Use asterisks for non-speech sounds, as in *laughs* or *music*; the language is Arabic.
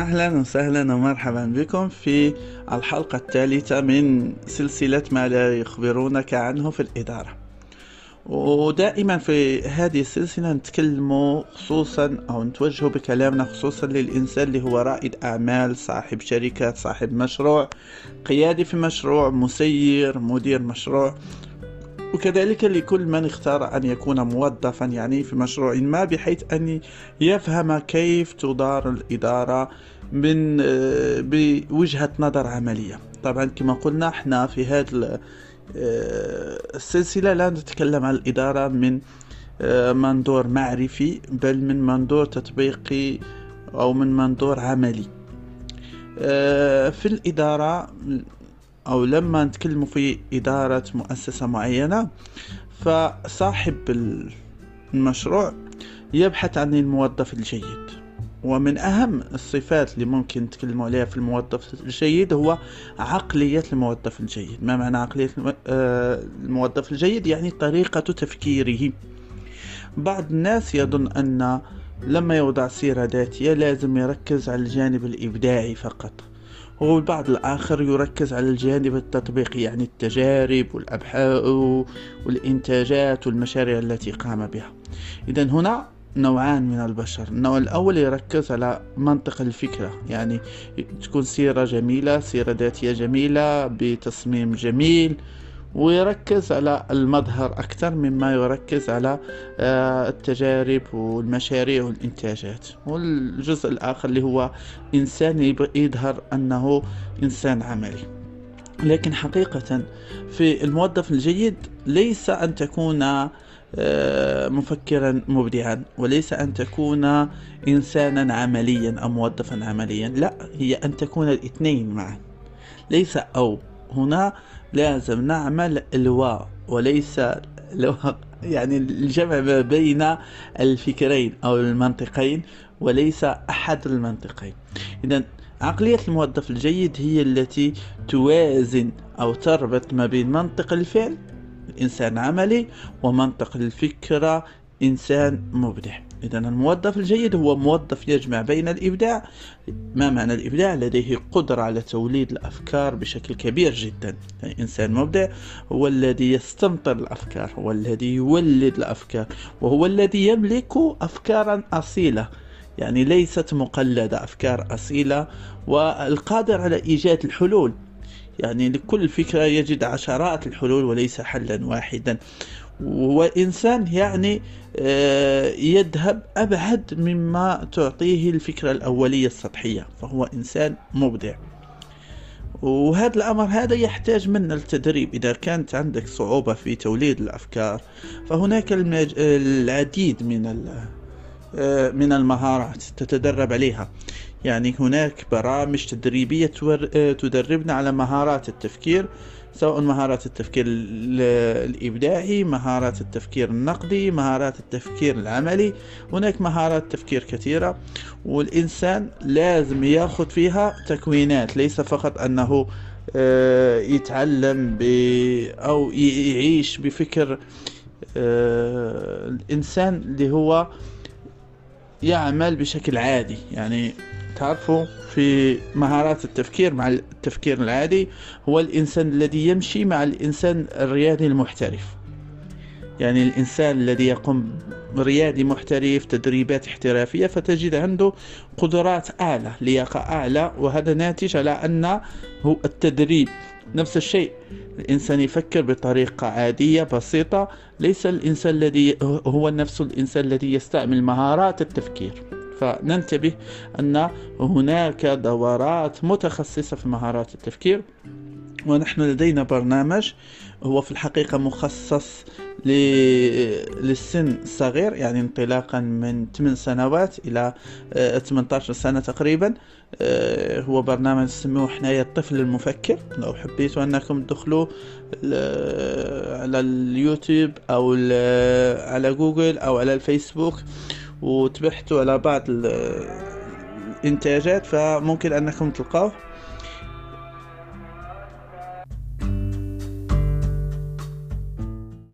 أهلا وسهلا ومرحبا بكم في الحلقة الثالثة من سلسلة ما لا يخبرونك عنه في الإدارة. ودائما في هذه السلسلة نتكلم خصوصا أو نتوجه بكلامنا خصوصا للإنسان اللي هو رائد أعمال صاحب شركة صاحب مشروع قيادي في مشروع مسير مدير مشروع. وكذلك لكل من اختار أن يكون موظفا يعني في مشروع ما بحيث أن يفهم كيف تدار الإدارة من بوجهة نظر عملية. طبعا كما قلنا إحنا في هذه السلسلة لا نتكلم عن الإدارة من منظور معرفي بل من منظور تطبيقي أو من منظور عملي. في الإدارة أو لما نتكلم في إدارة مؤسسة معينة فصاحب المشروع يبحث عن الموظف الجيد. ومن أهم الصفات اللي ممكن نتكلم عليها في الموظف الجيد هو عقلية الموظف الجيد. ما معنى عقلية آه، الموظف الجيد؟ يعني طريقة تفكيره. بعض الناس يظن أن لما يوضع سيرة ذاتية لازم يركز على الجانب الإبداعي فقط. والبعض الآخر يركز على الجانب التطبيقي يعني التجارب والأبحاث والإنتاجات والمشاريع التي قام بها. إذا هنا نوعان من البشر. النوع الأول يركز على منطق الفكرة يعني تكون سيرة جميلة سيرة ذاتية جميلة بتصميم جميل ويركز على المظهر أكثر مما يركز على آه، التجارب والمشاريع والإنتاجات. والجزء الآخر اللي هو إنسان يظهر أنه إنسان عملي. لكن حقيقة في الموظف الجيد ليس أن تكون آه، مفكرا مبدعا وليس أن تكون إنسانا عمليا أو موظفا عمليا. لا هي أن تكون الاثنين معا. ليس أو. هنا لازم نعمل الواو وليس لو *laughs* يعني الجمع ما بين الفكرين أو المنطقين وليس أحد المنطقين. إذا عقلية الموظف الجيد هي التي توازن أو تربط ما بين منطق الفعل إنسان عملي ومنطق الفكرة إنسان مبدع. إذا الموظف الجيد هو موظف يجمع بين الإبداع ما معنى الإبداع؟ لديه قدرة على توليد الأفكار بشكل كبير جدا. يعني إنسان مبدع هو الذي يستمطر الأفكار هو الذي يولد الأفكار وهو الذي يملك أفكارا أصيلة. يعني ليست مقلدة أفكار أصيلة والقادر على إيجاد الحلول. يعني لكل فكرة يجد عشرات الحلول وليس حلا واحدا. وإنسان يعني آه، يذهب أبعد مما تعطيه الفكرة الأولية السطحية فهو إنسان مبدع. وهذا الأمر هذا يحتاج منا التدريب إذا كانت عندك صعوبة في توليد الأفكار فهناك العديد من من المهارات تتدرب عليها. يعني هناك برامج تدريبية آه، تدربنا على مهارات التفكير سواء مهارات التفكير الإبداعي مهارات التفكير النقدي مهارات التفكير العملي. هناك مهارات تفكير كثيرة والإنسان لازم يأخذ فيها تكوينات. ليس فقط أنه آه، يتعلم ب أو يعيش بفكر آه، الإنسان اللي هو يعمل بشكل عادي. يعني تعرفوا في مهارات التفكير مع التفكير العادي هو الإنسان الذي يمشي مع الإنسان الرياضي المحترف. يعني الإنسان الذي يقوم ريادي محترف تدريبات احترافية فتجد عنده قدرات أعلى لياقة أعلى وهذا ناتج على أن التدريب نفس الشيء. الإنسان يفكر بطريقة عادية بسيطة ليس الإنسان الذي هو نفس الإنسان الذي يستعمل مهارات التفكير. فننتبه أن هناك دورات متخصصة في مهارات التفكير. ونحن لدينا برنامج هو في الحقيقة مخصص للسن الصغير يعني انطلاقا من 8 سنوات إلى 18 آه، سنة تقريبا. آه، هو برنامج نسميه حنايا الطفل المفكر. لو حبيتوا أنكم تدخلوا على اليوتيوب أو على جوجل أو على الفيسبوك وتبحثوا على بعض الإنتاجات فممكن أنكم تلقوه.